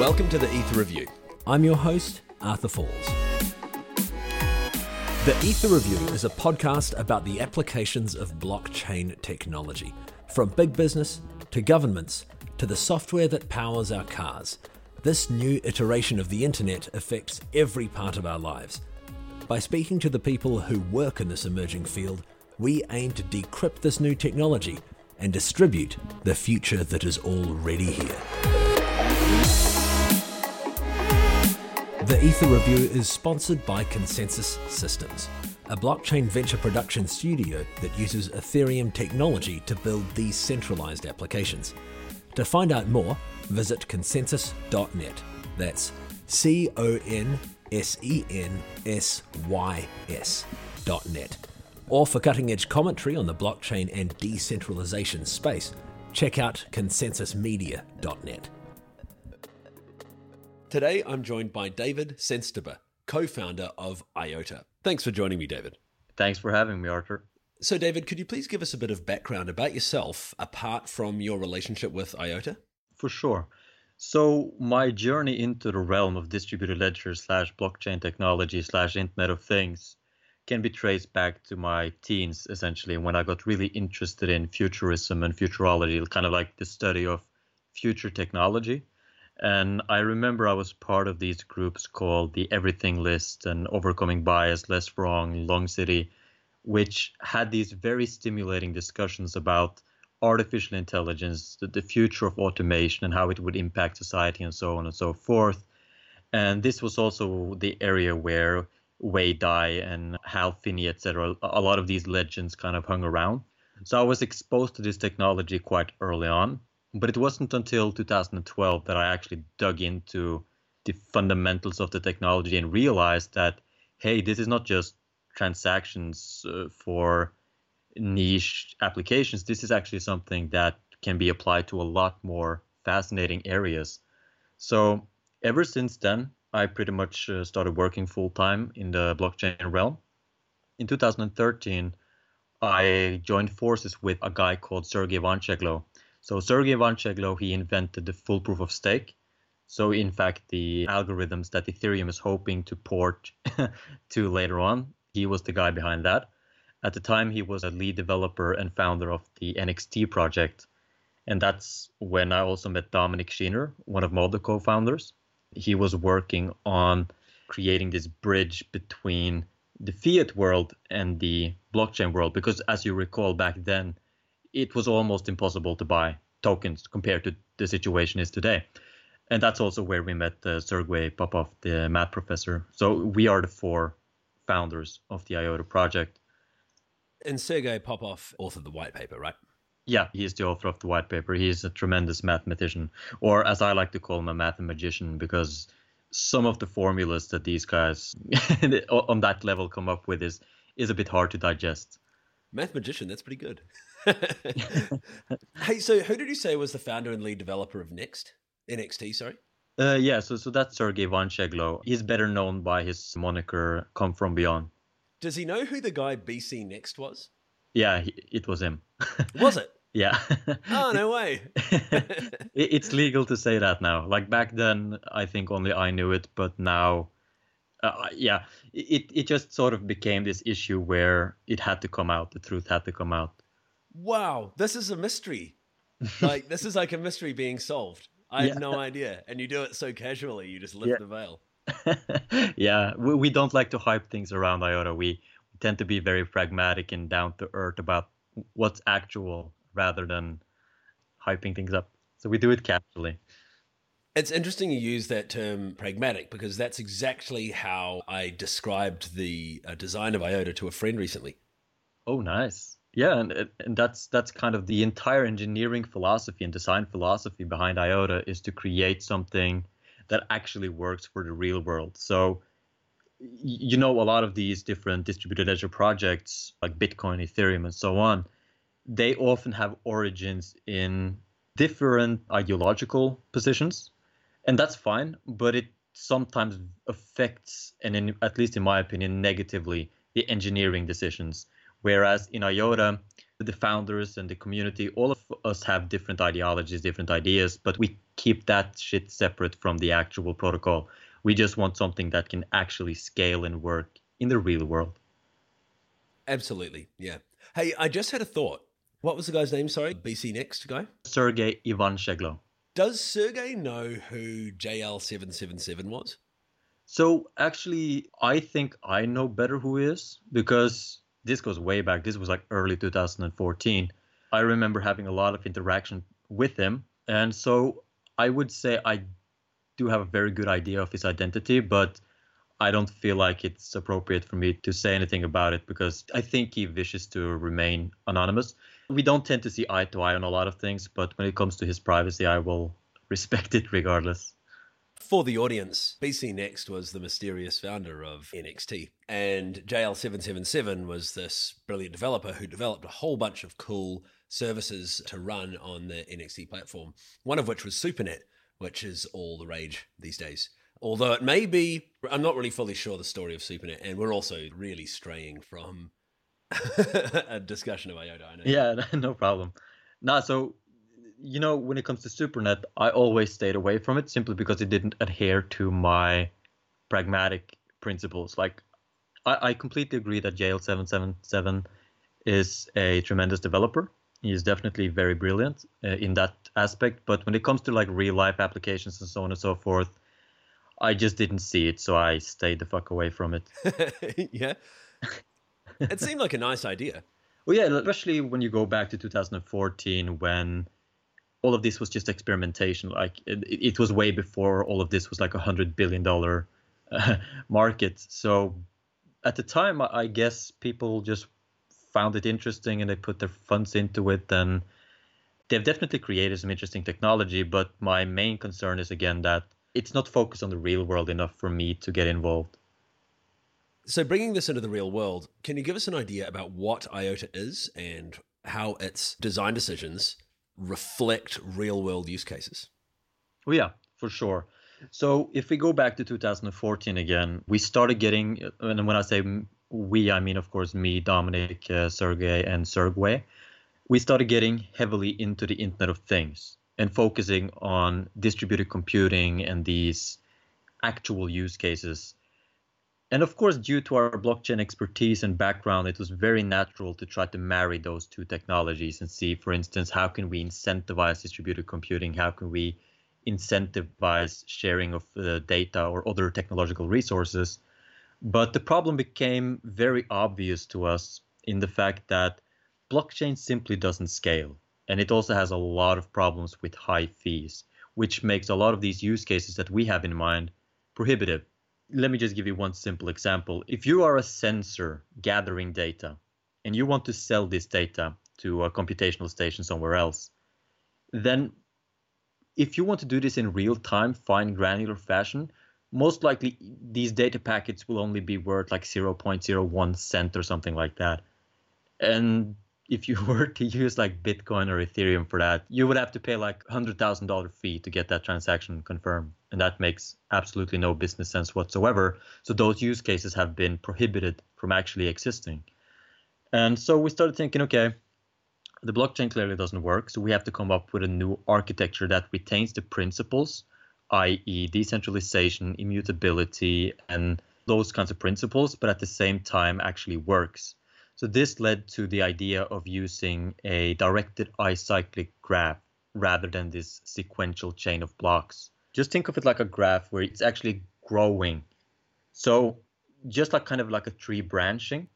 Welcome to the Ether Review. I'm your host, Arthur Falls. The Ether Review is a podcast about the applications of blockchain technology, from big business to governments to the software that powers our cars. This new iteration of the internet affects every part of our lives. By speaking to the people who work in this emerging field, we aim to decrypt this new technology and distribute the future that is already here. The Ether Review is sponsored by Consensus Systems, a blockchain venture production studio that uses Ethereum technology to build these decentralized applications. To find out more, visit consensys.net. That's C O N S E N S Y S dot net. Or for cutting edge commentary on the blockchain and decentralization space, check out consensysmedia.net. Today I'm joined by David Sønstebø, co founder of IOTA. Thanks for joining me, David. Thanks for having me, Arthur. So, David, could you please give us a bit of background about yourself apart from your relationship with IOTA? For sure. So, my journey into the realm of distributed ledger slash blockchain technology slash Internet of Things can be traced back to my teens, essentially, when I got really interested in futurism and futurology, kind of like the study of future technology. And I remember I was part of these groups called the Everything List and Overcoming Bias, Less Wrong, LongeCity, which had these very stimulating discussions about artificial intelligence, the, the future of automation, and how it would impact society, and so on and so forth. And this was also the area where Wei Dai and Hal Finney, etc., a lot of these legends kind of hung around. So I was exposed to this technology quite early on, but it wasn't until 2012 that I actually dug into the fundamentals of the technology and realized that, hey, this is not just transactions uh, for niche applications, this is actually something that can be applied to a lot more fascinating areas. So ever since then, I pretty much uh, started working full time in the blockchain realm. In 2013, I joined forces with a guy called Sergey Ivancheglo. So Sergey Ivancheglo, he invented the full proof of stake. So in fact, the algorithms that Ethereum is hoping to port to later on, he was the guy behind that. At the time, he was a lead developer and founder of the NXT project. And that's when I also met Dominic Schiener, one of my other co founders. He was working on creating this bridge between the fiat world and the blockchain world, because as you recall back then, it was almost impossible to buy tokens compared to the situation is today. And that's also where we met uh, Sergey Popov, the math professor. So we are the four founders of the IOTA project. And Sergey Popov authored the white paper, right? Yeah, he's the author of the white paper. He's a tremendous mathematician, or as I like to call him, a mathematician, because some of the formulas that these guys on that level come up with is is a bit hard to digest. Mathematician, that's pretty good. hey, so who did you say was the founder and lead developer of Next? NXT, sorry. Uh, yeah, so so that's Sergey Ivancheglo. He's better known by his moniker "Come from Beyond." Does he know who the guy BC Next was? Yeah, he, it was him. Was it? yeah. oh no way. it, it's legal to say that now. Like back then, I think only I knew it, but now, uh, yeah, it it just sort of became this issue where it had to come out. The truth had to come out. Wow, this is a mystery. like this is like a mystery being solved. I yeah. had no idea, and you do it so casually. You just lift yeah. the veil. yeah, we, we don't like to hype things around IOTA. We, we tend to be very pragmatic and down to earth about what's actual rather than hyping things up. So we do it casually. It's interesting you use that term pragmatic because that's exactly how I described the uh, design of IOTA to a friend recently. Oh, nice. Yeah, and, and that's that's kind of the entire engineering philosophy and design philosophy behind IOTA is to create something that actually works for the real world. So, you know, a lot of these different distributed ledger projects like Bitcoin, Ethereum, and so on, they often have origins in different ideological positions, and that's fine. But it sometimes affects, and in, at least in my opinion, negatively the engineering decisions. Whereas in IOTA, the founders and the community, all of us have different ideologies, different ideas, but we keep that shit separate from the actual protocol. We just want something that can actually scale and work in the real world. Absolutely. Yeah. Hey, I just had a thought. What was the guy's name? Sorry, BC Next guy? Sergey Ivancheglo. Does Sergey know who JL777 was? So actually, I think I know better who he is because this goes way back. This was like early 2014. I remember having a lot of interaction with him. And so I would say I do have a very good idea of his identity, but I don't feel like it's appropriate for me to say anything about it because I think he wishes to remain anonymous. We don't tend to see eye to eye on a lot of things, but when it comes to his privacy, I will respect it regardless. For the audience, BC Next was the mysterious founder of NXT, and JL777 was this brilliant developer who developed a whole bunch of cool services to run on the NXT platform, one of which was SuperNet, which is all the rage these days. Although it may be, I'm not really fully sure the story of SuperNet, and we're also really straying from a discussion of IOTA. I know. Yeah, no problem. Nah, so you know, when it comes to SuperNet, I always stayed away from it simply because it didn't adhere to my pragmatic principles. Like, I, I completely agree that JL777 is a tremendous developer. He is definitely very brilliant uh, in that aspect. But when it comes to like real life applications and so on and so forth, I just didn't see it, so I stayed the fuck away from it. yeah. it seemed like a nice idea. Well, yeah, especially when you go back to 2014 when all of this was just experimentation. Like it, it was way before all of this was like a hundred billion dollar uh, market. So at the time, I guess people just found it interesting and they put their funds into it. And they've definitely created some interesting technology. But my main concern is again that it's not focused on the real world enough for me to get involved. So, bringing this into the real world, can you give us an idea about what IOTA is and how its design decisions reflect real world use cases? Oh, yeah, for sure. So, if we go back to 2014 again, we started getting, and when I say we, I mean, of course, me, Dominic, uh, Sergey, and Sergey, we started getting heavily into the Internet of Things and focusing on distributed computing and these actual use cases. And of course, due to our blockchain expertise and background, it was very natural to try to marry those two technologies and see, for instance, how can we incentivize distributed computing? How can we incentivize sharing of uh, data or other technological resources? But the problem became very obvious to us in the fact that blockchain simply doesn't scale and it also has a lot of problems with high fees, which makes a lot of these use cases that we have in mind prohibitive. Let me just give you one simple example. If you are a sensor gathering data and you want to sell this data to a computational station somewhere else, then if you want to do this in real time, fine granular fashion, most likely these data packets will only be worth like 0.01 cent or something like that. And if you were to use like Bitcoin or Ethereum for that, you would have to pay like hundred thousand dollar fee to get that transaction confirmed, and that makes absolutely no business sense whatsoever. So those use cases have been prohibited from actually existing, and so we started thinking, okay, the blockchain clearly doesn't work, so we have to come up with a new architecture that retains the principles, i.e., decentralization, immutability, and those kinds of principles, but at the same time actually works so this led to the idea of using a directed acyclic graph rather than this sequential chain of blocks. Just think of it like a graph where it's actually growing. So just like kind of like a tree branching,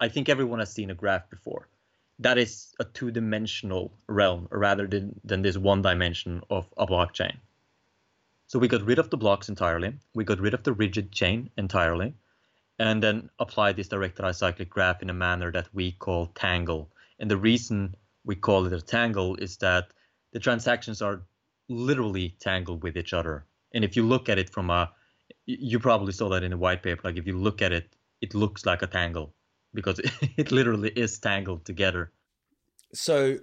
I think everyone has seen a graph before. That is a two-dimensional realm rather than, than this one dimension of a blockchain. So we got rid of the blocks entirely. We got rid of the rigid chain entirely and then apply this directed acyclic graph in a manner that we call tangle. And the reason we call it a tangle is that the transactions are literally tangled with each other. And if you look at it from a, you probably saw that in the white paper. Like if you look at it, it looks like a tangle because it literally is tangled together. So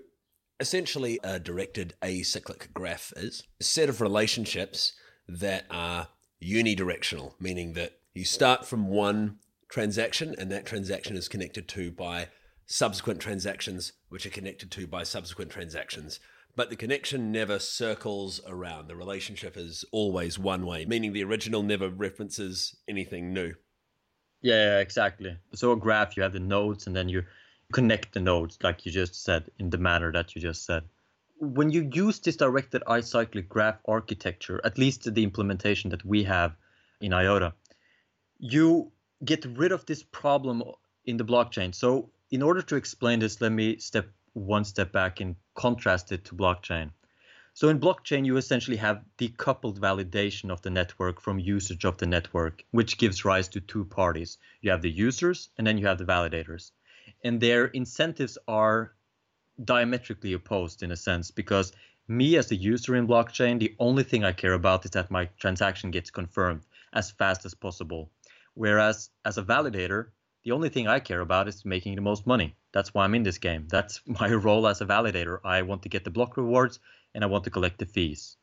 essentially, a directed acyclic graph is a set of relationships that are unidirectional, meaning that you start from one transaction, and that transaction is connected to by subsequent transactions which are connected to by subsequent transactions. But the connection never circles around. The relationship is always one way, meaning the original never references anything new. Yeah, exactly. So a graph, you have the nodes, and then you connect the nodes, like you just said, in the manner that you just said. When you use this directed acyclic graph architecture, at least the implementation that we have in IOTA, you get rid of this problem in the blockchain. So, in order to explain this, let me step one step back and contrast it to blockchain. So in blockchain, you essentially have decoupled validation of the network from usage of the network, which gives rise to two parties. You have the users and then you have the validators. And their incentives are diametrically opposed in a sense because me as the user in blockchain, the only thing I care about is that my transaction gets confirmed as fast as possible. Whereas as a validator, the only thing I care about is making the most money. That's why I'm in this game. That's my role as a validator. I want to get the block rewards and I want to collect the fees.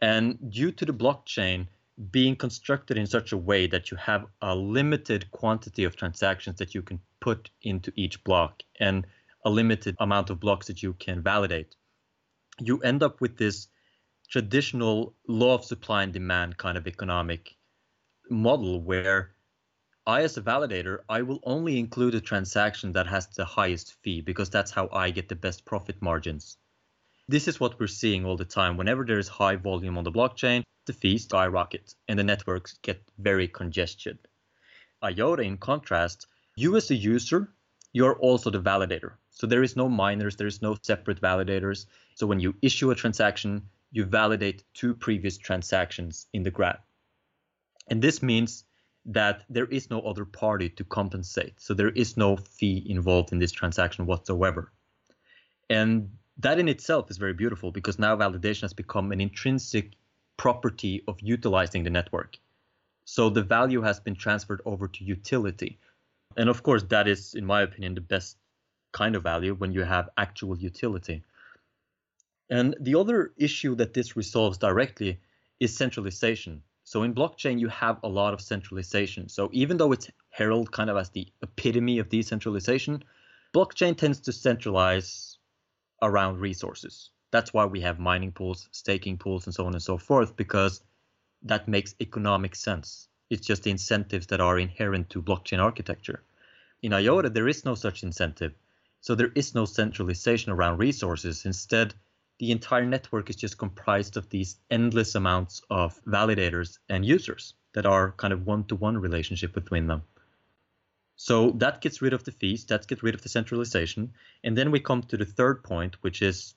And due to the blockchain being constructed in such a way that you have a limited quantity of transactions that you can put into each block and a limited amount of blocks that you can validate, you end up with this traditional law of supply and demand kind of economic model where I, as a validator, I will only include a transaction that has the highest fee because that's how I get the best profit margins. This is what we're seeing all the time. Whenever there is high volume on the blockchain, the fees skyrocket and the networks get very congested. IOTA, in contrast, you as a user, you're also the validator. So there is no miners, there is no separate validators. So when you issue a transaction, you validate two previous transactions in the graph. And this means that there is no other party to compensate. So there is no fee involved in this transaction whatsoever. And that in itself is very beautiful because now validation has become an intrinsic property of utilizing the network. So the value has been transferred over to utility. And of course, that is, in my opinion, the best kind of value when you have actual utility. And the other issue that this resolves directly is centralization. So in blockchain, you have a lot of centralization. So even though it's heralded kind of as the epitome of decentralization, blockchain tends to centralize around resources. That's why we have mining pools, staking pools, and so on and so forth, because that makes economic sense. It's just the incentives that are inherent to blockchain architecture. In IOTA, there is no such incentive. So there is no centralization around resources. Instead, the entire network is just comprised of these endless amounts of validators and users that are kind of one-to-one relationship between them. So that gets rid of the fees, that gets rid of the centralization. And then we come to the third point, which is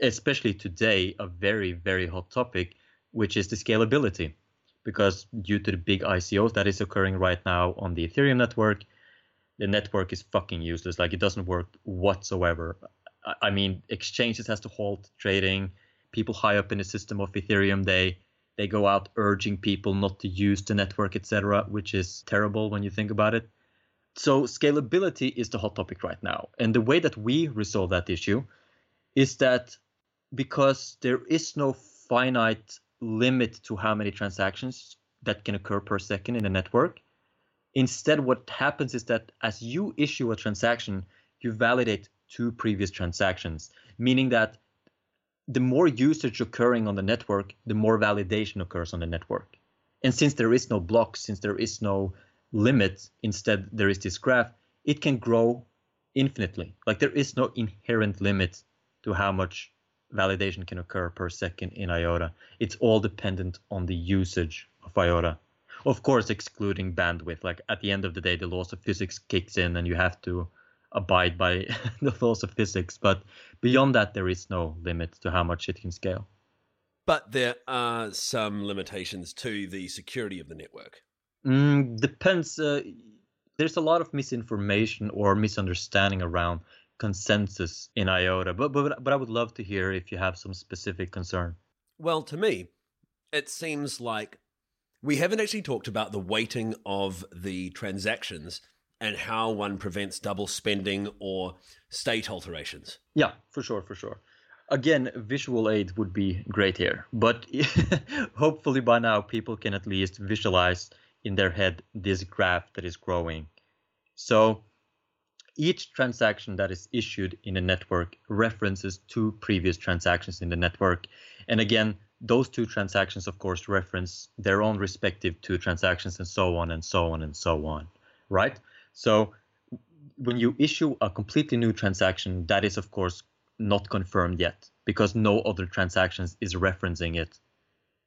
especially today a very, very hot topic, which is the scalability. Because due to the big ICOs that is occurring right now on the Ethereum network, the network is fucking useless. Like it doesn't work whatsoever. I mean, exchanges has to halt trading. People high up in the system of Ethereum, they they go out urging people not to use the network, etc., which is terrible when you think about it. So scalability is the hot topic right now, and the way that we resolve that issue is that because there is no finite limit to how many transactions that can occur per second in a network. Instead, what happens is that as you issue a transaction, you validate two previous transactions, meaning that the more usage occurring on the network, the more validation occurs on the network. And since there is no block, since there is no limit, instead there is this graph, it can grow infinitely. Like there is no inherent limit to how much validation can occur per second in IOTA. It's all dependent on the usage of IOTA. Of course, excluding bandwidth. Like at the end of the day, the laws of physics kicks in and you have to abide by the laws of physics. But beyond that, there is no limit to how much it can scale. But there are some limitations to the security of the network. Mm, depends. Uh, there's a lot of misinformation or misunderstanding around consensus in IOTA, but, but but I would love to hear if you have some specific concern. Well, to me, it seems like we haven't actually talked about the weighting of the transactions and how one prevents double spending or state alterations. Yeah, for sure, for sure. Again, visual aid would be great here, but hopefully by now people can at least visualize in their head this graph that is growing. So each transaction that is issued in a network references two previous transactions in the network. And again, those two transactions, of course, reference their own respective two transactions and so on and so on and so on, right? So when you issue a completely new transaction, that is, of course, not confirmed yet because no other transactions is referencing it.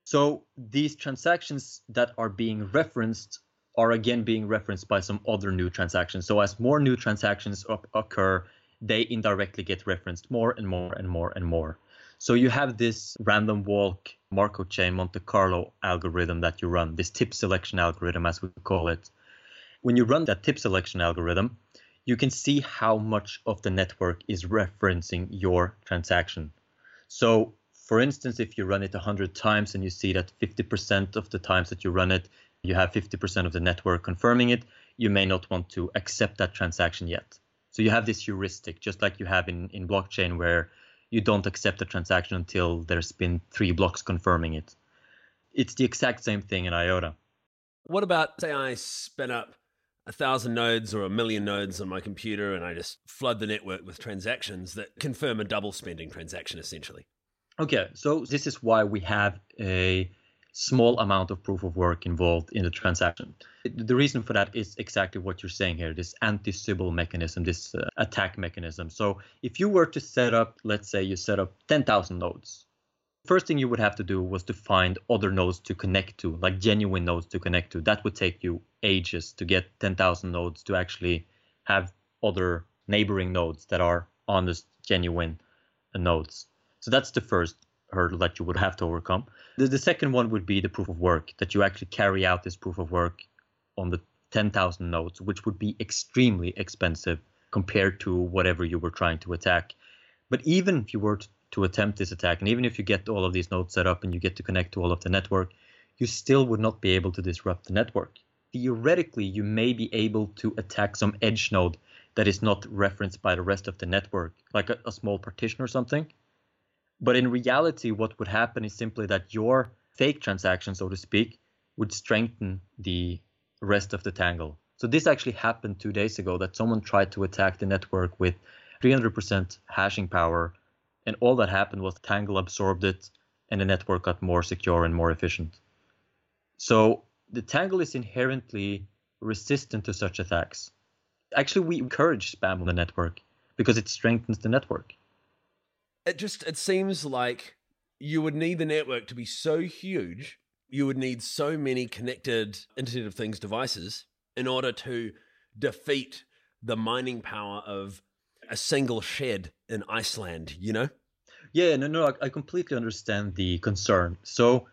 So these transactions that are being referenced are again being referenced by some other new transactions. So as more new transactions occur, they indirectly get referenced more and more and more and more. So you have this random walk Markov chain Monte Carlo algorithm that you run, this tip selection algorithm as we call it. When you run that tip selection algorithm, you can see how much of the network is referencing your transaction. So for instance, if you run it 100 times and you see that 50% of the times that you run it, you have 50% of the network confirming it, you may not want to accept that transaction yet. So you have this heuristic, just like you have in, in blockchain, where you don't accept a transaction until there's been three blocks confirming it. It's the exact same thing in IOTA. What about, say, I spin up a thousand nodes or a million nodes on my computer and I just flood the network with transactions that confirm a double spending transaction essentially? Okay, so this is why we have a small amount of proof of work involved in the transaction. The reason for that is exactly what you're saying here this anti Sybil mechanism, this uh, attack mechanism. So, if you were to set up, let's say you set up 10,000 nodes, first thing you would have to do was to find other nodes to connect to, like genuine nodes to connect to. That would take you ages to get 10,000 nodes to actually have other neighboring nodes that are honest, genuine uh, nodes. So that's the first hurdle that you would have to overcome. The, the second one would be the proof of work, that you actually carry out this proof of work on the 10,000 nodes, which would be extremely expensive compared to whatever you were trying to attack. But even if you were to, to attempt this attack, and even if you get all of these nodes set up and you get to connect to all of the network, you still would not be able to disrupt the network. Theoretically, you may be able to attack some edge node that is not referenced by the rest of the network, like a, a small partition or something. But in reality, what would happen is simply that your fake transaction, so to speak, would strengthen the rest of the tangle. So this actually happened two days ago that someone tried to attack the network with 300% hashing power. And all that happened was Tangle absorbed it and the network got more secure and more efficient. So the Tangle is inherently resistant to such attacks. Actually, we encourage spam on the network because it strengthens the network it just it seems like you would need the network to be so huge you would need so many connected internet of things devices in order to defeat the mining power of a single shed in iceland you know yeah no no i, I completely understand the concern so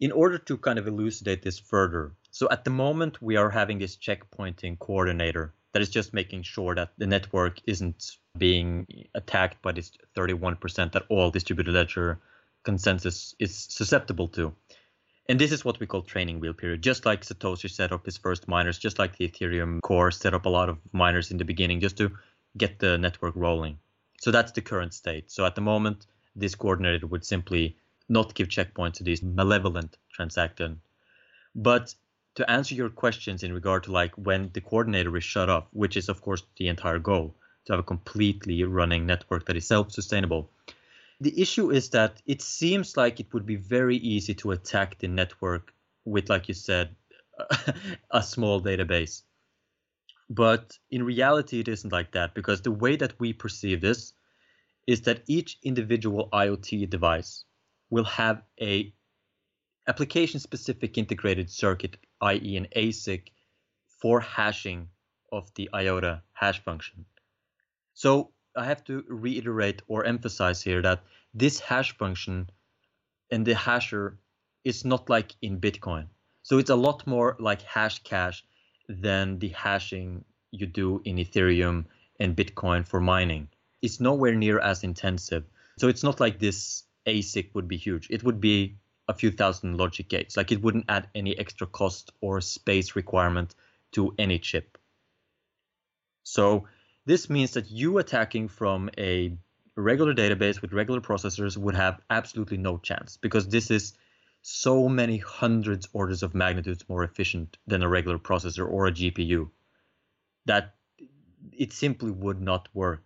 in order to kind of elucidate this further so at the moment we are having this checkpointing coordinator that is just making sure that the network isn't being attacked by this 31% that all distributed ledger consensus is susceptible to. And this is what we call training wheel period. Just like Satoshi set up his first miners, just like the Ethereum core set up a lot of miners in the beginning just to get the network rolling. So that's the current state. So at the moment, this coordinator would simply not give checkpoints to these malevolent transactions. But to answer your questions in regard to like when the coordinator is shut off, which is of course the entire goal, to have a completely running network that is self-sustainable. The issue is that it seems like it would be very easy to attack the network with, like you said, a small database. But in reality, it isn't like that because the way that we perceive this is that each individual IoT device will have a application specific integrated circuit, i.e. an ASIC for hashing of the IOTA hash function. So I have to reiterate or emphasize here that this hash function and the hasher is not like in Bitcoin. So it's a lot more like hash Hashcash than the hashing you do in Ethereum and Bitcoin for mining. It's nowhere near as intensive. So it's not like this ASIC would be huge. It would be a few thousand logic gates. Like it wouldn't add any extra cost or space requirement to any chip. So this means that you attacking from a regular database with regular processors would have absolutely no chance because this is so many hundreds orders of magnitudes more efficient than a regular processor or a GPU that it simply would not work.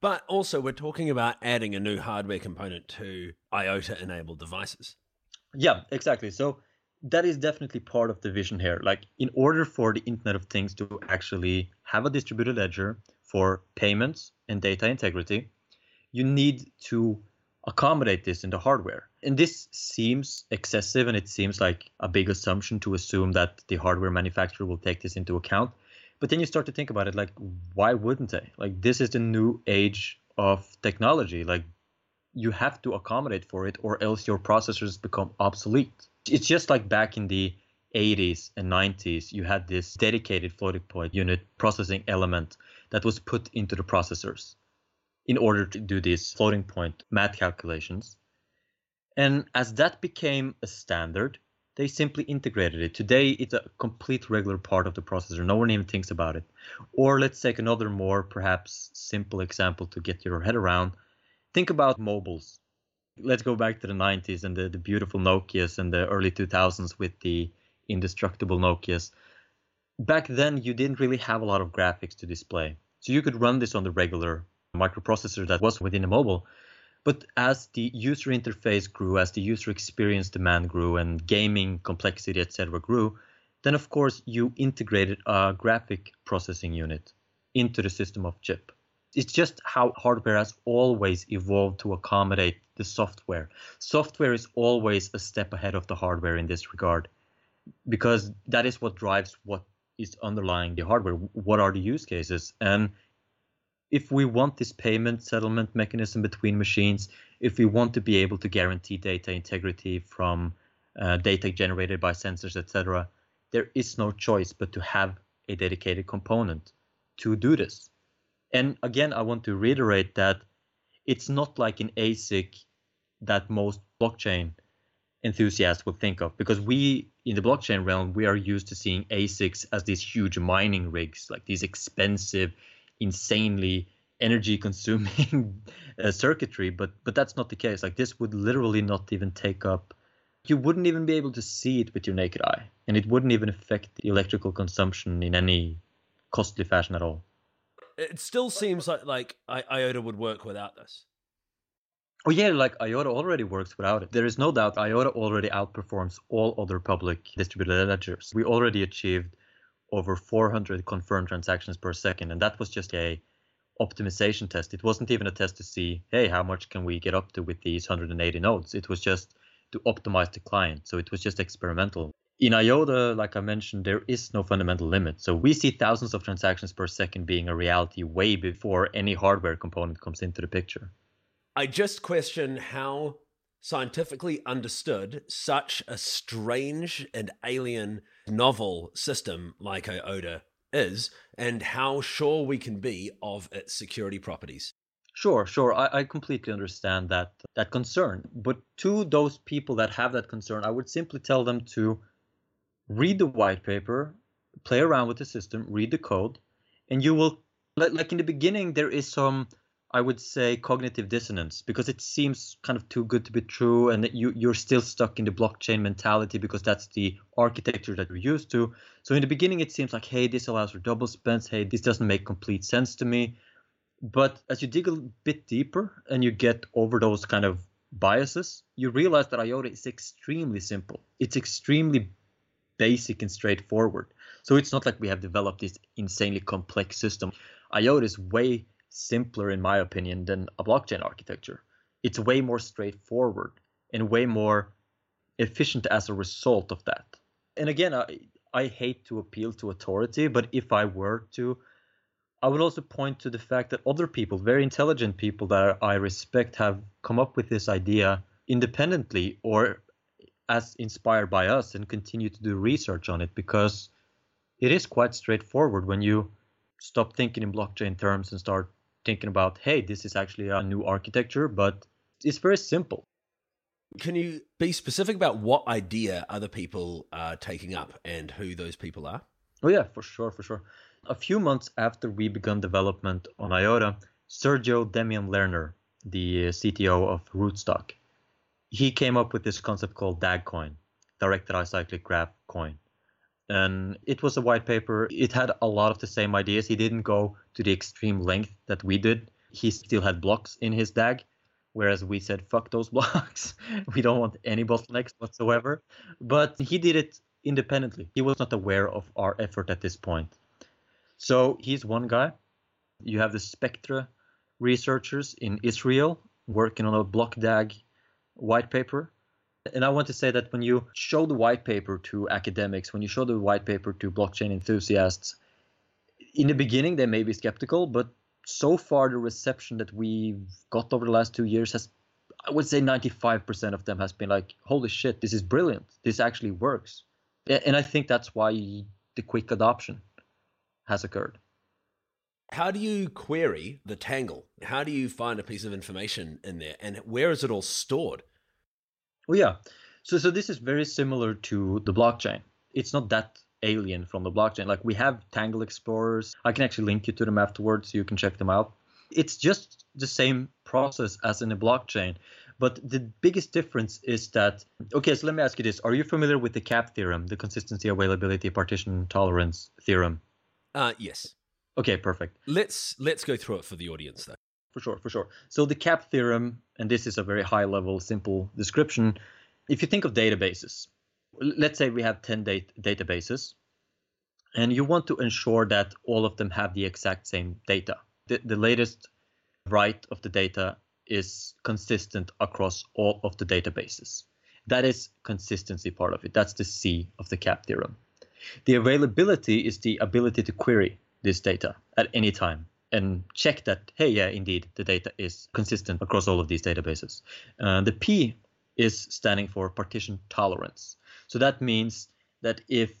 But also, we're talking about adding a new hardware component to IOTA enabled devices. Yeah, exactly. So that is definitely part of the vision here. Like, in order for the Internet of Things to actually have a distributed ledger for payments and data integrity, you need to accommodate this in the hardware. And this seems excessive and it seems like a big assumption to assume that the hardware manufacturer will take this into account. But then you start to think about it like, why wouldn't they? Like, this is the new age of technology. Like, you have to accommodate for it or else your processors become obsolete. It's just like back in the 80s and 90s, you had this dedicated floating point unit processing element that was put into the processors in order to do these floating point math calculations. And as that became a standard, they simply integrated it. Today, it's a complete regular part of the processor. No one even thinks about it. Or let's take another more perhaps simple example to get your head around. Think about mobiles. Let's go back to the 90s and the, the beautiful Nokias and the early 2000s with the indestructible Nokias. Back then, you didn't really have a lot of graphics to display. So you could run this on the regular microprocessor that was within a mobile. But as the user interface grew, as the user experience demand grew, and gaming complexity, etc., grew, then of course you integrated a graphic processing unit into the system of chip. It's just how hardware has always evolved to accommodate the software. Software is always a step ahead of the hardware in this regard because that is what drives what is underlying the hardware. What are the use cases? And if we want this payment settlement mechanism between machines, if we want to be able to guarantee data integrity from uh, data generated by sensors, etc., there is no choice but to have a dedicated component to do this. And again, I want to reiterate that it's not like an ASIC that most blockchain enthusiasts would think of because we in the blockchain realm we are used to seeing ASICs as these huge mining rigs like these expensive insanely energy consuming uh, circuitry but but that's not the case like this would literally not even take up you wouldn't even be able to see it with your naked eye and it wouldn't even affect the electrical consumption in any costly fashion at all it still seems like like I- iota would work without this Oh yeah, like IOTA already works without it. There is no doubt IOTA already outperforms all other public distributed ledgers. We already achieved over 400 confirmed transactions per second, and that was just a optimization test. It wasn't even a test to see, hey, how much can we get up to with these 180 nodes? It was just to optimize the client. So it was just experimental. In IOTA, like I mentioned, there is no fundamental limit. So we see thousands of transactions per second being a reality way before any hardware component comes into the picture. I just question how scientifically understood such a strange and alien novel system like IOTA is and how sure we can be of its security properties. Sure, sure. I, I completely understand that that concern. But to those people that have that concern, I would simply tell them to read the white paper, play around with the system, read the code, and you will like, like in the beginning there is some I would say cognitive dissonance because it seems kind of too good to be true, and you you're still stuck in the blockchain mentality because that's the architecture that we're used to. So in the beginning, it seems like, hey, this allows for double spends. Hey, this doesn't make complete sense to me. But as you dig a bit deeper and you get over those kind of biases, you realize that IOTA is extremely simple. It's extremely basic and straightforward. So it's not like we have developed this insanely complex system. IOTA is way simpler, in my opinion, than a blockchain architecture. It's way more straightforward and way more efficient as a result of that. And again, I, I hate to appeal to authority, but if I were to, I would also point to the fact that other people, very intelligent people that I respect, have come up with this idea independently or as inspired by us and continue to do research on it because it is quite straightforward when you stop thinking in blockchain terms and start thinking about, hey, this is actually a new architecture, but it's very simple. Can you be specific about what idea other people are taking up and who those people are? Oh, yeah, for sure, for sure. A few months after we began development on IOTA, Sergio Demian Lerner, the CTO of Rootstock, he came up with this concept called DAG coin, directed acyclic graph coin. And it was a white paper. It had a lot of the same ideas. He didn't go to the extreme length that we did. He still had blocks in his DAG, whereas we said, fuck those blocks. we don't want any bottlenecks whatsoever. But he did it independently. He was not aware of our effort at this point. So he's one guy. You have the SPECTRE researchers in Israel working on a block DAG white paper and I want to say that when you show the white paper to academics, when you show the white paper to blockchain enthusiasts, in the beginning they may be skeptical, but so far the reception that we've got over the last two years has, I would say 95% of them has been like, holy shit, this is brilliant. This actually works. And I think that's why the quick adoption has occurred. How do you query the tangle? How do you find a piece of information in there? And where is it all stored? Well, yeah. So, so this is very similar to the blockchain. It's not that alien from the blockchain. Like we have Tangle Explorers. I can actually link you to them afterwards so you can check them out. It's just the same process as in a blockchain. But the biggest difference is that, okay, so let me ask you this. Are you familiar with the CAP theorem, the consistency, availability, partition, tolerance theorem? Uh, yes. Okay, perfect. Let's let's go through it for the audience though for sure, for sure. So the CAP theorem, and this is a very high level, simple description. If you think of databases, let's say we have 10 dat- databases, and you want to ensure that all of them have the exact same data. The, the latest write of the data is consistent across all of the databases. That is consistency part of it. That's the C of the CAP theorem. The availability is the ability to query this data at any time and check that, hey, yeah, indeed, the data is consistent across all of these databases. Uh, the P is standing for partition tolerance. So that means that if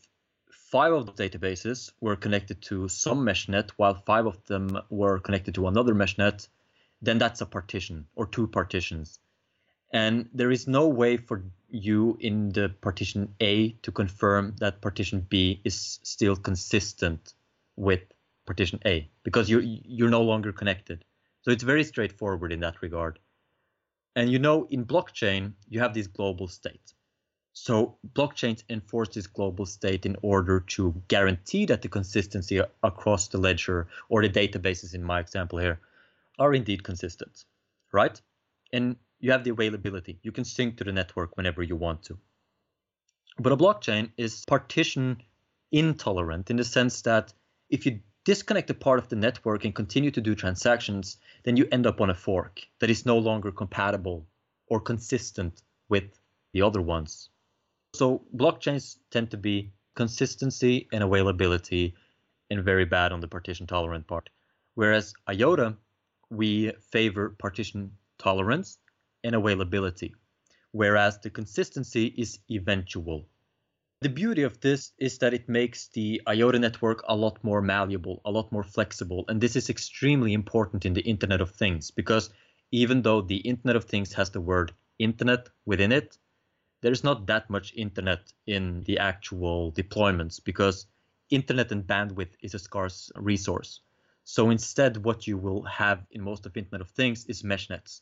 five of the databases were connected to some meshnet while five of them were connected to another meshnet, then that's a partition or two partitions. And there is no way for you in the partition A to confirm that partition B is still consistent with partition A because you're you're no longer connected. So it's very straightforward in that regard. And you know, in blockchain, you have this global state. So blockchains enforce this global state in order to guarantee that the consistency across the ledger or the databases in my example here are indeed consistent, right? And you have the availability. You can sync to the network whenever you want to. But a blockchain is partition intolerant in the sense that if you disconnect a part of the network and continue to do transactions, then you end up on a fork that is no longer compatible or consistent with the other ones. So blockchains tend to be consistency and availability and very bad on the partition tolerant part. Whereas IOTA, we favor partition tolerance and availability, whereas the consistency is eventual. The beauty of this is that it makes the IOTA network a lot more malleable, a lot more flexible. And this is extremely important in the Internet of Things because even though the Internet of Things has the word internet within it, there's not that much internet in the actual deployments because internet and bandwidth is a scarce resource. So instead, what you will have in most of Internet of Things is mesh nets.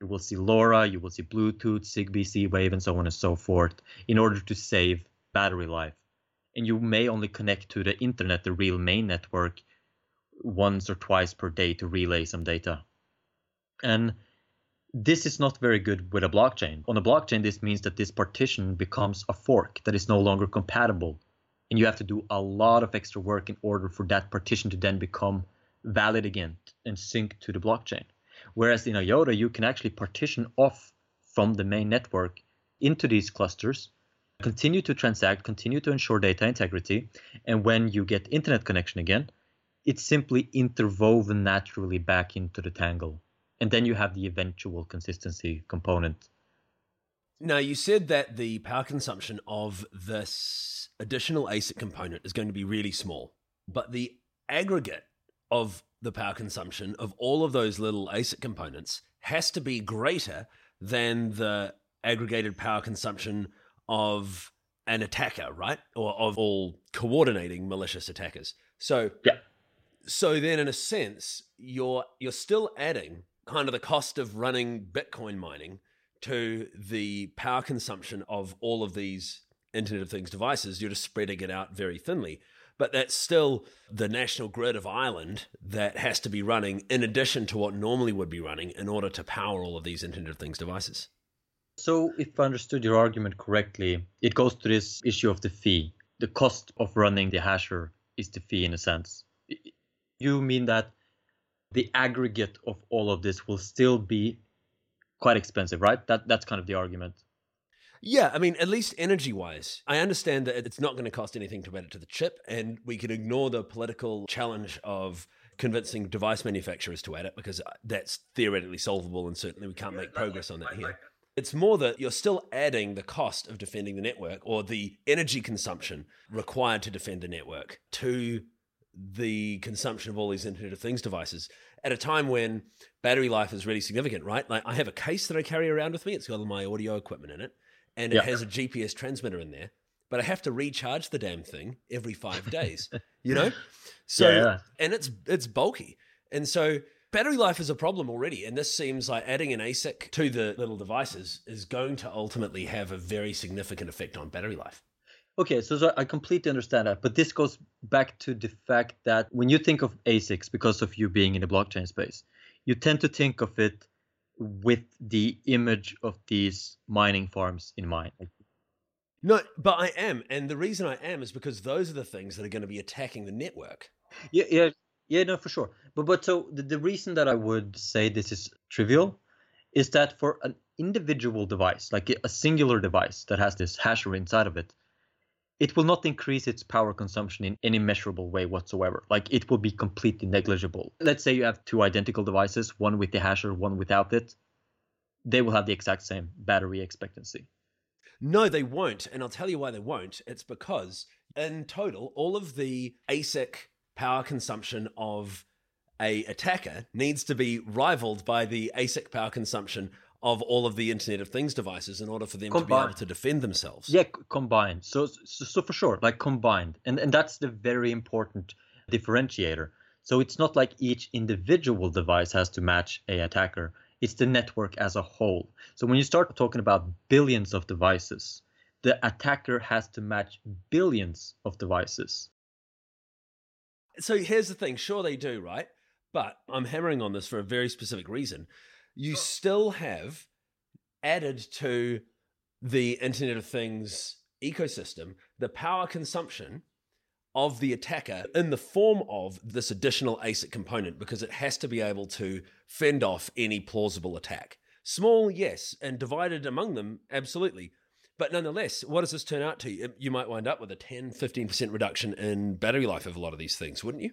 You will see LoRa, you will see Bluetooth, Zigbee, Z-Wave, and so on and so forth in order to save battery life. And you may only connect to the internet, the real main network, once or twice per day to relay some data. And this is not very good with a blockchain. On a blockchain, this means that this partition becomes a fork that is no longer compatible. And you have to do a lot of extra work in order for that partition to then become valid again and sync to the blockchain. Whereas in IOTA, you can actually partition off from the main network into these clusters continue to transact, continue to ensure data integrity. And when you get internet connection again, it's simply interwoven naturally back into the tangle. And then you have the eventual consistency component. Now, you said that the power consumption of this additional ASIC component is going to be really small, but the aggregate of the power consumption of all of those little ASIC components has to be greater than the aggregated power consumption of an attacker, right? Or of all coordinating malicious attackers. So yeah. So then in a sense, you're you're still adding kind of the cost of running Bitcoin mining to the power consumption of all of these Internet of Things devices, you're just spreading it out very thinly. But that's still the national grid of Ireland that has to be running in addition to what normally would be running in order to power all of these Internet of Things devices. So, if I understood your argument correctly, it goes to this issue of the fee. The cost of running the hasher is the fee in a sense. You mean that the aggregate of all of this will still be quite expensive, right? That that's kind of the argument. Yeah, I mean, at least energy wise, I understand that it's not going to cost anything to add it to the chip, and we can ignore the political challenge of convincing device manufacturers to add it because uh, that's theoretically solvable, and certainly we can't make progress on that here. It's more that you're still adding the cost of defending the network or the energy consumption required to defend the network to the consumption of all these Internet of Things devices at a time when battery life is really significant, right? Like I have a case that I carry around with me. It's got all my audio equipment in it, and it has a GPS transmitter in there. But I have to recharge the damn thing every five days. you know, so yeah. and it's it's bulky, and so battery life is a problem already. And this seems like adding an ASIC to the little devices is going to ultimately have a very significant effect on battery life. Okay, so, so, I completely understand that, but this goes back to the fact that when you think of ASICs, because of you being in the blockchain space, you tend to think of it with the image of these mining farms in mind. No, but I am, and the reason I am is because those are the things that are going to be attacking the network. Yeah, yeah, yeah, no, for sure. But but so the, the reason that I would say this is trivial is that for an individual device, like a singular device that has this hasher inside of it, it will not increase its power consumption in any measurable way whatsoever. Like it will be completely negligible. Let's say you have two identical devices, one with the hasher, one without it. They will have the exact same battery expectancy. No, they won't. And I'll tell you why they won't. It's because in total, all of the ASIC power consumption of a attacker needs to be rivaled by the ASIC power consumption of all of the Internet of Things devices in order for them combined. to be able to defend themselves. Yeah, combined. So, so, so for sure, like combined, and and that's the very important differentiator. So it's not like each individual device has to match a attacker. It's the network as a whole. So when you start talking about billions of devices, the attacker has to match billions of devices. So here's the thing, sure they do, right? But I'm hammering on this for a very specific reason you still have added to the Internet of Things ecosystem the power consumption of the attacker in the form of this additional ASIC component because it has to be able to fend off any plausible attack. Small, yes, and divided among them, absolutely. But nonetheless, what does this turn out to? You might wind up with a 10, 15% reduction in battery life of a lot of these things, wouldn't you?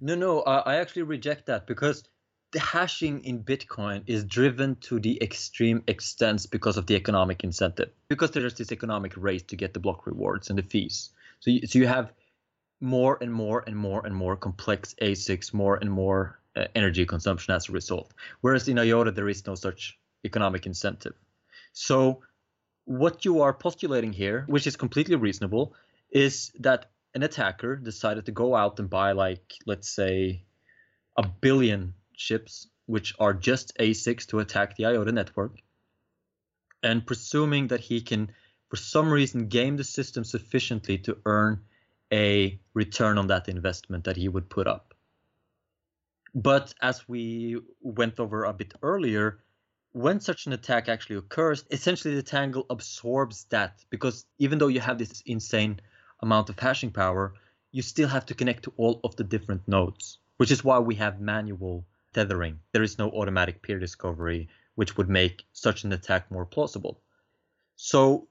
No, no, I actually reject that because the hashing in Bitcoin is driven to the extreme extent because of the economic incentive, because there's this economic race to get the block rewards and the fees. So you, so you have more and more and more and more complex ASICs, more and more uh, energy consumption as a result. Whereas in IOTA, there is no such economic incentive. So what you are postulating here, which is completely reasonable, is that an attacker decided to go out and buy like, let's say, a billion ships, which are just ASICs to attack the IOTA network, and presuming that he can, for some reason, game the system sufficiently to earn a return on that investment that he would put up. But as we went over a bit earlier, when such an attack actually occurs, essentially the Tangle absorbs that because even though you have this insane amount of hashing power, you still have to connect to all of the different nodes, which is why we have manual tethering. There is no automatic peer discovery, which would make such an attack more plausible. So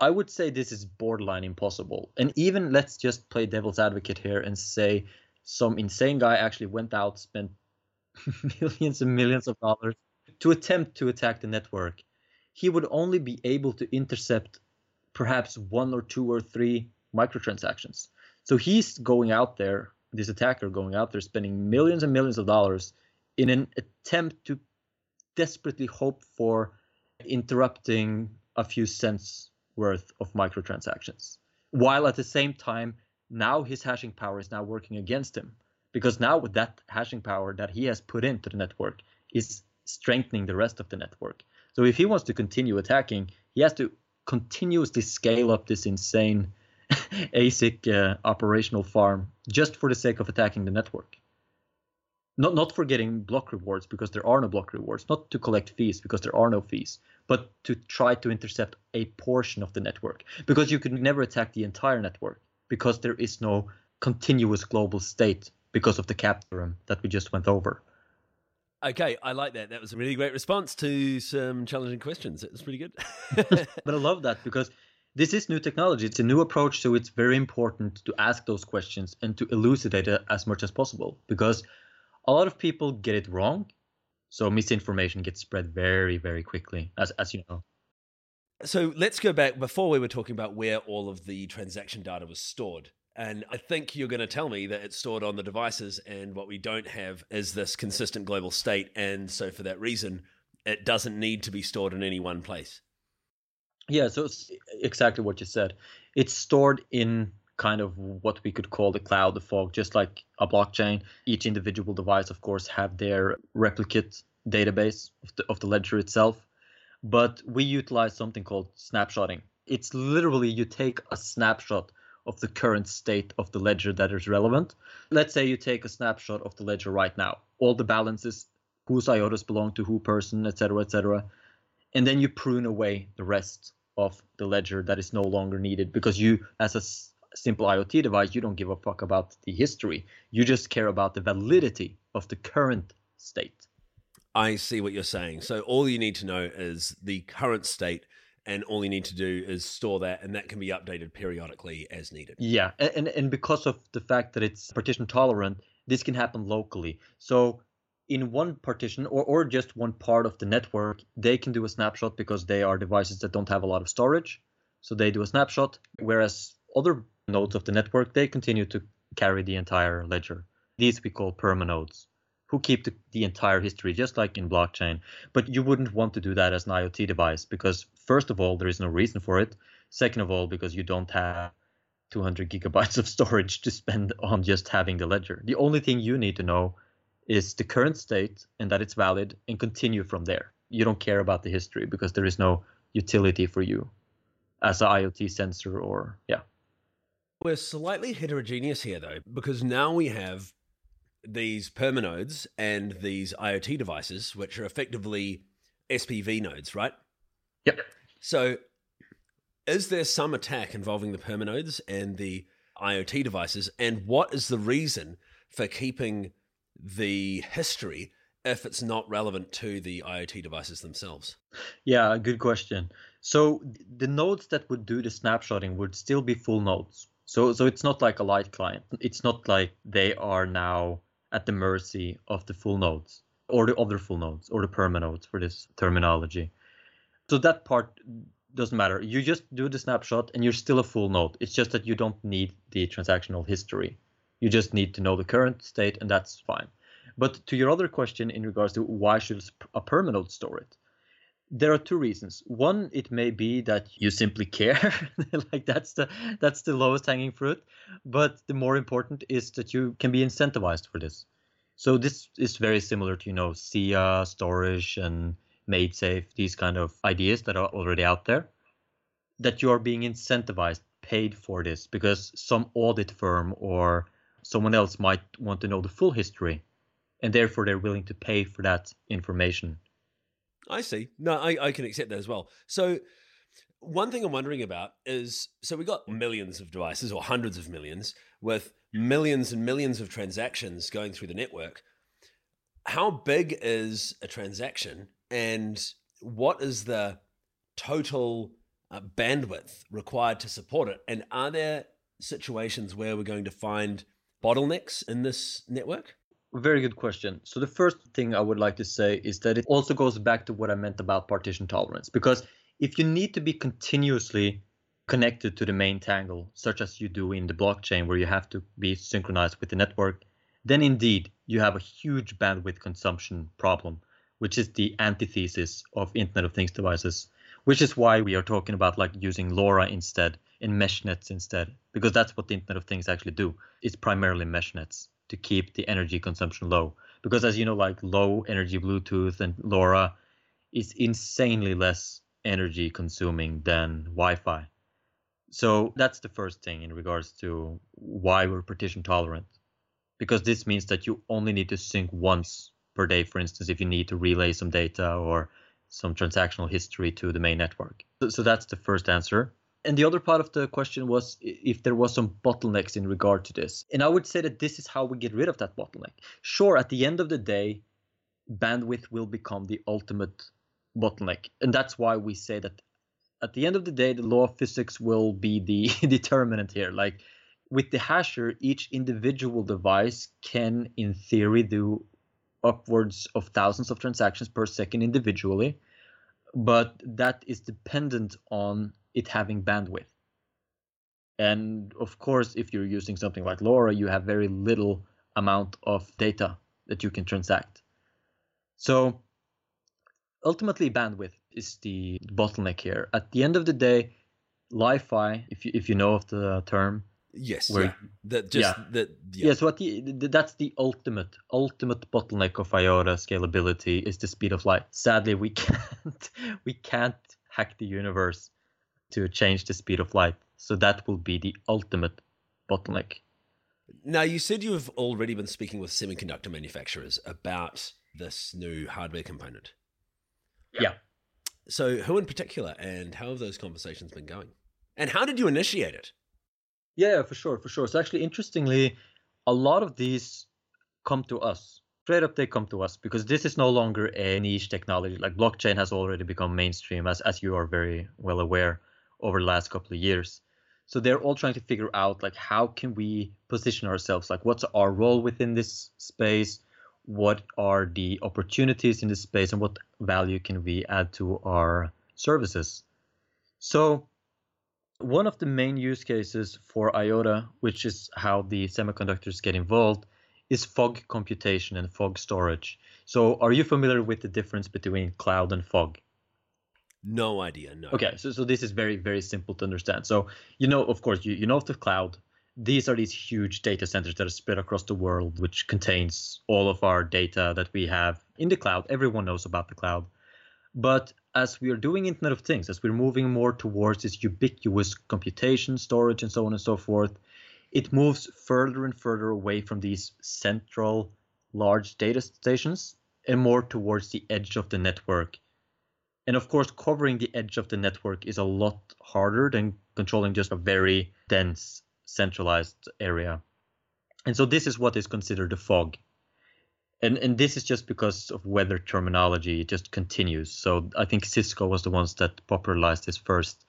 I would say this is borderline impossible. And even let's just play devil's advocate here and say some insane guy actually went out, spent millions and millions of dollars to attempt to attack the network. He would only be able to intercept perhaps one or two or three microtransactions. So he's going out there, this attacker going out there, spending millions and millions of dollars in an attempt to desperately hope for interrupting a few cents worth of microtransactions. While at the same time, now his hashing power is now working against him because now with that hashing power that he has put into the network is strengthening the rest of the network. So if he wants to continue attacking, he has to continuously scale up this insane ASIC uh, operational farm just for the sake of attacking the network. Not not for getting block rewards because there are no block rewards, not to collect fees because there are no fees, but to try to intercept a portion of the network because you could never attack the entire network because there is no continuous global state because of the CAP theorem that we just went over. Okay, I like that. That was a really great response to some challenging questions. It was pretty good. but I love that because this is new technology. It's a new approach, so it's very important to ask those questions and to elucidate it as much as possible because a lot of people get it wrong. So misinformation gets spread very, very quickly, as as you know. So let's go back before we were talking about where all of the transaction data was stored. And I think you're going to tell me that it's stored on the devices, and what we don't have is this consistent global state. And so, for that reason, it doesn't need to be stored in any one place. Yeah, so it's exactly what you said. It's stored in kind of what we could call the cloud, the fog, just like a blockchain. Each individual device, of course, have their replicate database of the, of the ledger itself. But we utilize something called snapshotting. It's literally you take a snapshot of the current state of the ledger that is relevant. Let's say you take a snapshot of the ledger right now, all the balances, whose IOTAs belong to who person, etc., etc., and then you prune away the rest of the ledger that is no longer needed because you, as a simple IoT device, you don't give a fuck about the history. You just care about the validity of the current state. I see what you're saying. So all you need to know is the current state and all you need to do is store that and that can be updated periodically as needed. Yeah and and because of the fact that it's partition tolerant this can happen locally. So in one partition or, or just one part of the network they can do a snapshot because they are devices that don't have a lot of storage. So they do a snapshot whereas other nodes of the network they continue to carry the entire ledger. These we call permanodes who keep the, the entire history, just like in blockchain. But you wouldn't want to do that as an IoT device because, first of all, there is no reason for it. Second of all, because you don't have 200 gigabytes of storage to spend on just having the ledger. The only thing you need to know is the current state and that it's valid and continue from there. You don't care about the history because there is no utility for you as an IoT sensor or, yeah. We're slightly heterogeneous here though, because now we have these permanodes and these IoT devices, which are effectively SPV nodes, right? Yep. So, is there some attack involving the permanodes and the IoT devices? And what is the reason for keeping the history if it's not relevant to the IoT devices themselves? Yeah, good question. So, the nodes that would do the snapshotting would still be full nodes. So, so it's not like a light client. It's not like they are now at the mercy of the full nodes or the other full nodes or the permanodes for this terminology. So that part doesn't matter. You just do the snapshot and you're still a full node. It's just that you don't need the transactional history. You just need to know the current state and that's fine. But to your other question in regards to why should a permanode store it? There are two reasons. One it may be that you simply care. Like that's the that's the lowest hanging fruit. But the more important is that you can be incentivized for this. So this is very similar to you know Sia storage and MaidSafe these kind of ideas that are already out there that you are being incentivized paid for this because some audit firm or someone else might want to know the full history and therefore they're willing to pay for that information I see. No, I, I can accept that as well. So, one thing I'm wondering about is so we got millions of devices or hundreds of millions with millions and millions of transactions going through the network. How big is a transaction and what is the total uh, bandwidth required to support it? And are there situations where we're going to find bottlenecks in this network? Very good question. So the first thing I would like to say is that it also goes back to what I meant about partition tolerance. Because if you need to be continuously connected to the main tangle, such as you do in the blockchain where you have to be synchronized with the network, then indeed you have a huge bandwidth consumption problem, which is the antithesis of Internet of Things devices, which is why we are talking about like using LoRa instead and mesh nets instead, because that's what the Internet of Things actually do. It's primarily mesh nets to keep the energy consumption low. Because as you know, like low energy Bluetooth and LoRa is insanely less energy consuming than Wi-Fi. So that's the first thing in regards to why we're partition tolerant. Because this means that you only need to sync once per day, for instance, if you need to relay some data or some transactional history to the main network. So, so that's the first answer. And the other part of the question was if there was some bottlenecks in regard to this. And I would say that this is how we get rid of that bottleneck. Sure, at the end of the day, bandwidth will become the ultimate bottleneck. And that's why we say that at the end of the day, the law of physics will be the determinant here. Like with the hasher, each individual device can, in theory, do upwards of thousands of transactions per second individually, but that is dependent on it having bandwidth. And of course, if you're using something like LoRa, you have very little amount of data that you can transact. So ultimately, bandwidth is the bottleneck here. At the end of the day, Li-Fi, if you if you know of the term, yes, where, yeah, that just yeah. that yeah. yeah. So the, that's the ultimate ultimate bottleneck of IOTA scalability is the speed of light. Sadly, we can't we can't hack the universe to change the speed of light. So that will be the ultimate bottleneck. Now, you said you have already been speaking with semiconductor manufacturers about this new hardware component. Yeah. So, who in particular, and how have those conversations been going? And how did you initiate it? Yeah, for sure, for sure. So, actually, interestingly, a lot of these come to us. Straight up, they come to us because this is no longer a niche technology. Like blockchain has already become mainstream, as as you are very well aware, over the last couple of years. So they're all trying to figure out like how can we position ourselves? Like, what's our role within this space? what are the opportunities in this space and what value can we add to our services. So one of the main use cases for IOTA, which is how the semiconductors get involved, is fog computation and fog storage. So are you familiar with the difference between cloud and fog? No idea. No. Okay, so so this is very very simple to understand. So you know, of course, you you know the cloud these are these huge data centers that are spread across the world, which contains all of our data that we have in the cloud. Everyone knows about the cloud. But as we are doing Internet of Things, as we're moving more towards this ubiquitous computation, storage, and so on and so forth, it moves further and further away from these central large data stations and more towards the edge of the network. And of course, covering the edge of the network is a lot harder than controlling just a very dense centralized area. And so this is what is considered a fog. And, and this is just because of weather terminology, it just continues. So I think Cisco was the ones that popularized this first.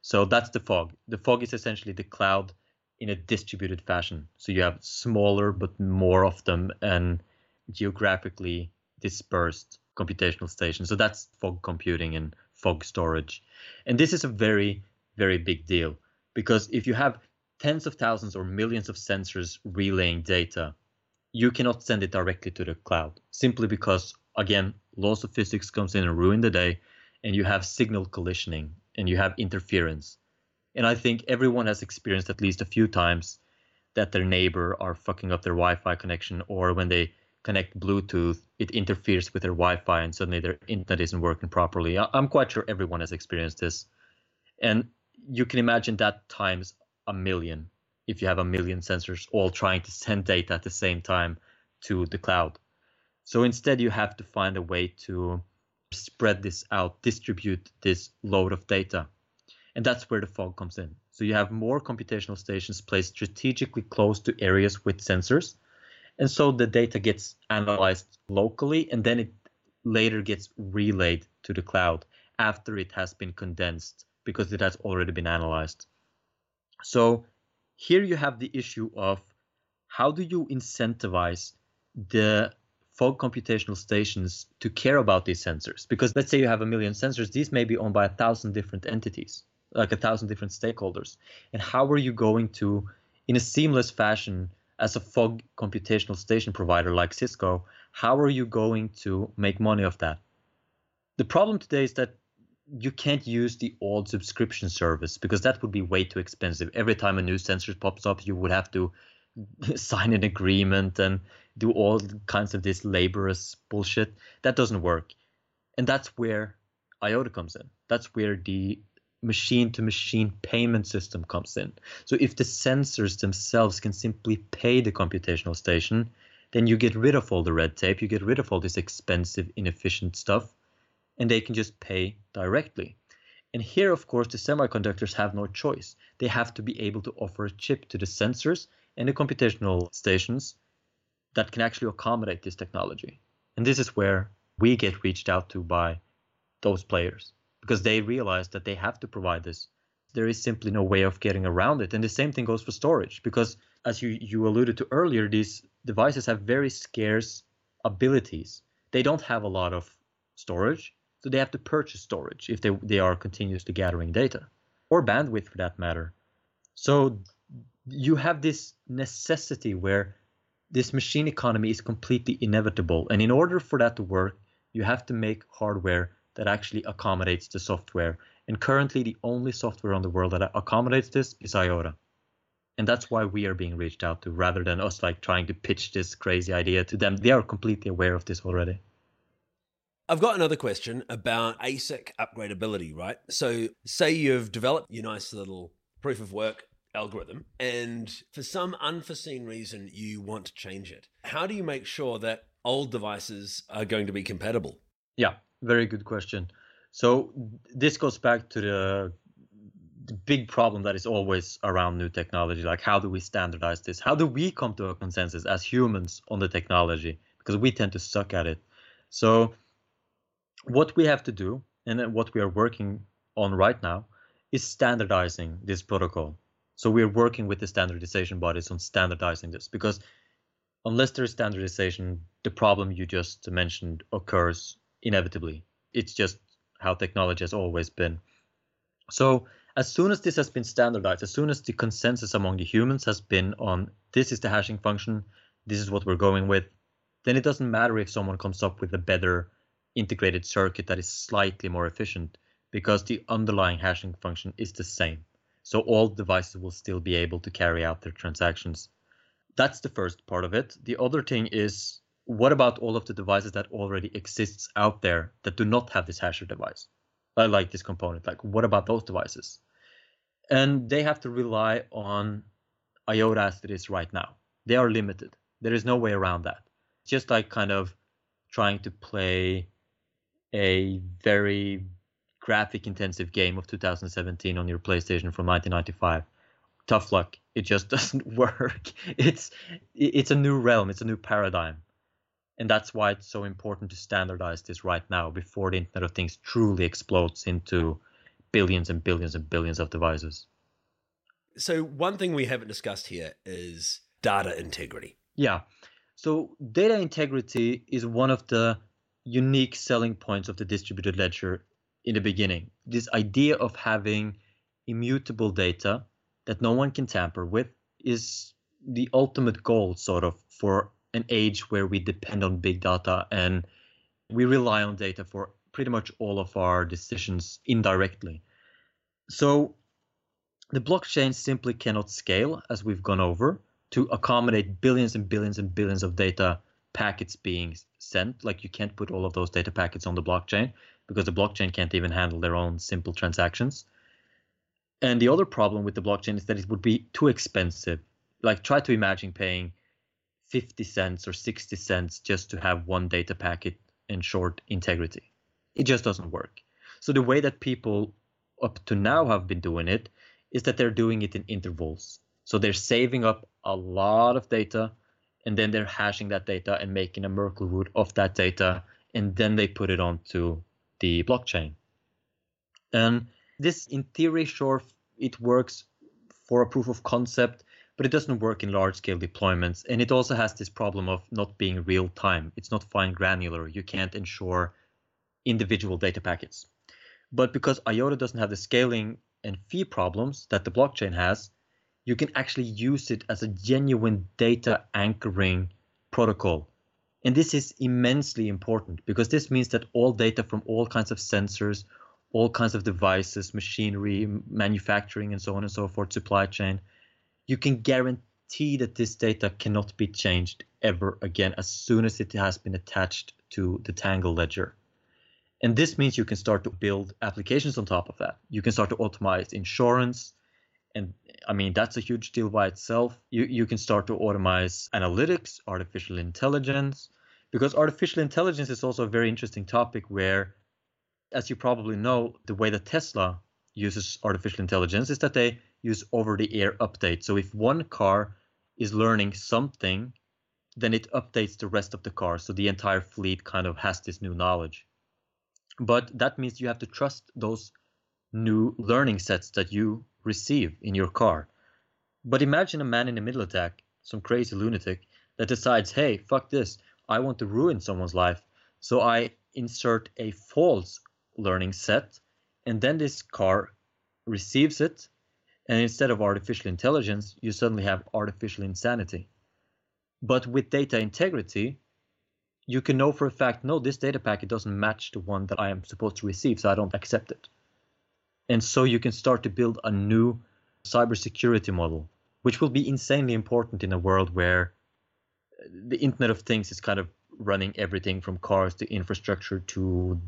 So that's the fog. The fog is essentially the cloud in a distributed fashion. So you have smaller but more of them and geographically dispersed computational station. So that's fog computing and fog storage. And this is a very, very big deal because if you have tens of thousands or millions of sensors relaying data, you cannot send it directly to the cloud simply because, again, laws of physics comes in and ruin the day, and you have signal collisioning and you have interference. And I think everyone has experienced at least a few times that their neighbor are fucking up their Wi-Fi connection, or when they connect Bluetooth, it interferes with their Wi-Fi and suddenly their internet isn't working properly. I'm quite sure everyone has experienced this. And you can imagine that times a million if you have a million sensors all trying to send data at the same time to the cloud. So instead, you have to find a way to spread this out, distribute this load of data. And that's where the fog comes in. So you have more computational stations placed strategically close to areas with sensors. And so the data gets analyzed locally and then it later gets relayed to the cloud after it has been condensed because it has already been analyzed. So here you have the issue of how do you incentivize the fog computational stations to care about these sensors? Because let's say you have a million sensors, these may be owned by a thousand different entities, like a thousand different stakeholders. And how are you going to, in a seamless fashion, as a fog computational station provider like Cisco, how are you going to make money of that? The problem today is that you can't use the old subscription service because that would be way too expensive. Every time a new sensor pops up, you would have to sign an agreement and do all kinds of this laborious bullshit. That doesn't work. And that's where IOTA comes in. That's where the machine to machine payment system comes in. So if the sensors themselves can simply pay the computational station, then you get rid of all the red tape, you get rid of all this expensive, inefficient stuff, and they can just pay directly. And here, of course, the semiconductors have no choice. They have to be able to offer a chip to the sensors and the computational stations that can actually accommodate this technology. And this is where we get reached out to by those players because they realize that they have to provide this. There is simply no way of getting around it. And the same thing goes for storage because, as you, you alluded to earlier, these devices have very scarce abilities. They don't have a lot of storage, so they have to purchase storage if they, they are continuously gathering data or bandwidth for that matter. So you have this necessity where this machine economy is completely inevitable. And in order for that to work, you have to make hardware that actually accommodates the software. And currently, the only software on the world that accommodates this is IOTA. And that's why we are being reached out to rather than us like trying to pitch this crazy idea to them. They are completely aware of this already. I've got another question about ASIC upgradability, right? So, say you've developed your nice little proof of work algorithm, and for some unforeseen reason you want to change it. How do you make sure that old devices are going to be compatible? Yeah, very good question. So this goes back to the, the big problem that is always around new technology. Like, how do we standardize this? How do we come to a consensus as humans on the technology? Because we tend to suck at it. So, what we have to do, and what we are working on right now, is standardizing this protocol. So we're working with the standardization bodies on standardizing this because unless there is standardization, the problem you just mentioned occurs inevitably. It's just how technology has always been. So as soon as this has been standardized, as soon as the consensus among the humans has been on this is the hashing function, this is what we're going with, then it doesn't matter if someone comes up with a better integrated circuit that is slightly more efficient because the underlying hashing function is the same. So all devices will still be able to carry out their transactions. That's the first part of it. The other thing is what about all of the devices that already exists out there that do not have this hasher device? I like this component. Like what about those devices? And they have to rely on IOTA as it is right now. They are limited. There is no way around that. It's just like kind of trying to play a very graphic intensive game of 2017 on your playstation from 1995 tough luck. It just doesn't work. It's it's a new realm. It's a new paradigm and that's why it's so important to standardize this right now before the internet of things truly explodes into billions and billions and billions of devices. So one thing we haven't discussed here is data integrity. Yeah. So data integrity is one of the unique selling points of the distributed ledger in the beginning. This idea of having immutable data that no one can tamper with is the ultimate goal sort of for an age where we depend on big data and we rely on data for pretty much all of our decisions indirectly. So the blockchain simply cannot scale, as we've gone over, to accommodate billions and billions and billions of data packets being sent. Like you can't put all of those data packets on the blockchain because the blockchain can't even handle their own simple transactions. And the other problem with the blockchain is that it would be too expensive. Like try to imagine paying 50 cents or 60 cents just to have one data packet ensured integrity. It just doesn't work. So the way that people up to now have been doing it is that they're doing it in intervals. So they're saving up a lot of data and then they're hashing that data and making a Merkle root of that data and then they put it onto the blockchain. And this in theory sure it works for a proof of concept but it doesn't work in large scale deployments. And it also has this problem of not being real time. It's not fine granular. You can't ensure individual data packets. But because IOTA doesn't have the scaling and fee problems that the blockchain has, you can actually use it as a genuine data anchoring protocol. And this is immensely important because this means that all data from all kinds of sensors, all kinds of devices, machinery, manufacturing, and so on and so forth, supply chain, you can guarantee that this data cannot be changed ever again as soon as it has been attached to the Tangle ledger. And this means you can start to build applications on top of that. You can start to automate insurance. And I mean, that's a huge deal by itself. You, you can start to automate analytics, artificial intelligence, because artificial intelligence is also a very interesting topic where, as you probably know, the way that Tesla uses artificial intelligence is that they use over the air updates. So if one car is learning something, then it updates the rest of the car. So the entire fleet kind of has this new knowledge. But that means you have to trust those new learning sets that you receive in your car. But imagine a man in a middle attack, some crazy lunatic, that decides, hey, fuck this, I want to ruin someone's life. So I insert a false learning set, and then this car receives it, and instead of artificial intelligence, you suddenly have artificial insanity. But with data integrity, you can know for a fact, no, this data packet doesn't match the one that I am supposed to receive, so I don't accept it. And so you can start to build a new cybersecurity model, which will be insanely important in a world where the Internet of Things is kind of running everything from cars to infrastructure to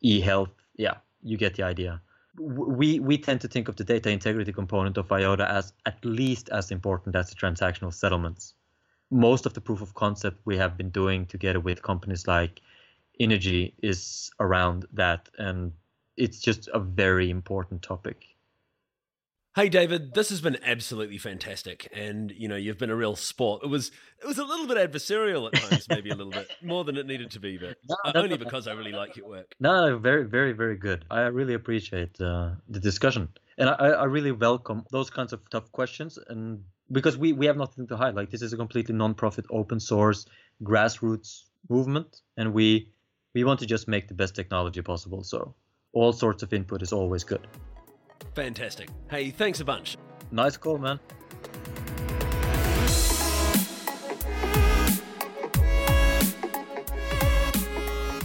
e-health. Yeah, you get the idea. We we tend to think of the data integrity component of IOTA as at least as important as the transactional settlements most of the proof of concept we have been doing together with companies like innogy is around that, and it's just a very important topic. Hey David, this has been absolutely fantastic, and you know you've been a real sport. It was it was a little bit adversarial at times, maybe a little bit more than it needed to be, but no, uh, only because I really like your work. No, very very very good. I really appreciate uh, the discussion, and I, I really welcome those kinds of tough questions and because we, we have nothing to hide. Like this is a completely non-profit, open source, grassroots movement, and we we want to just make the best technology possible. So all sorts of input is always good. Fantastic. Hey, thanks a bunch. Nice call, man.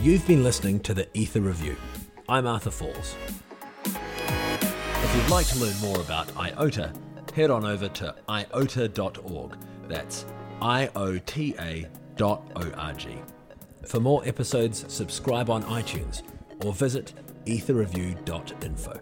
You've been listening to the Ether Review. I'm Arthur Falls. If you'd like to learn more about IOTA, head on over to iota.org. That's I-O-T-A dot O-R-G. For more episodes, subscribe on iTunes or visit etherreview.info.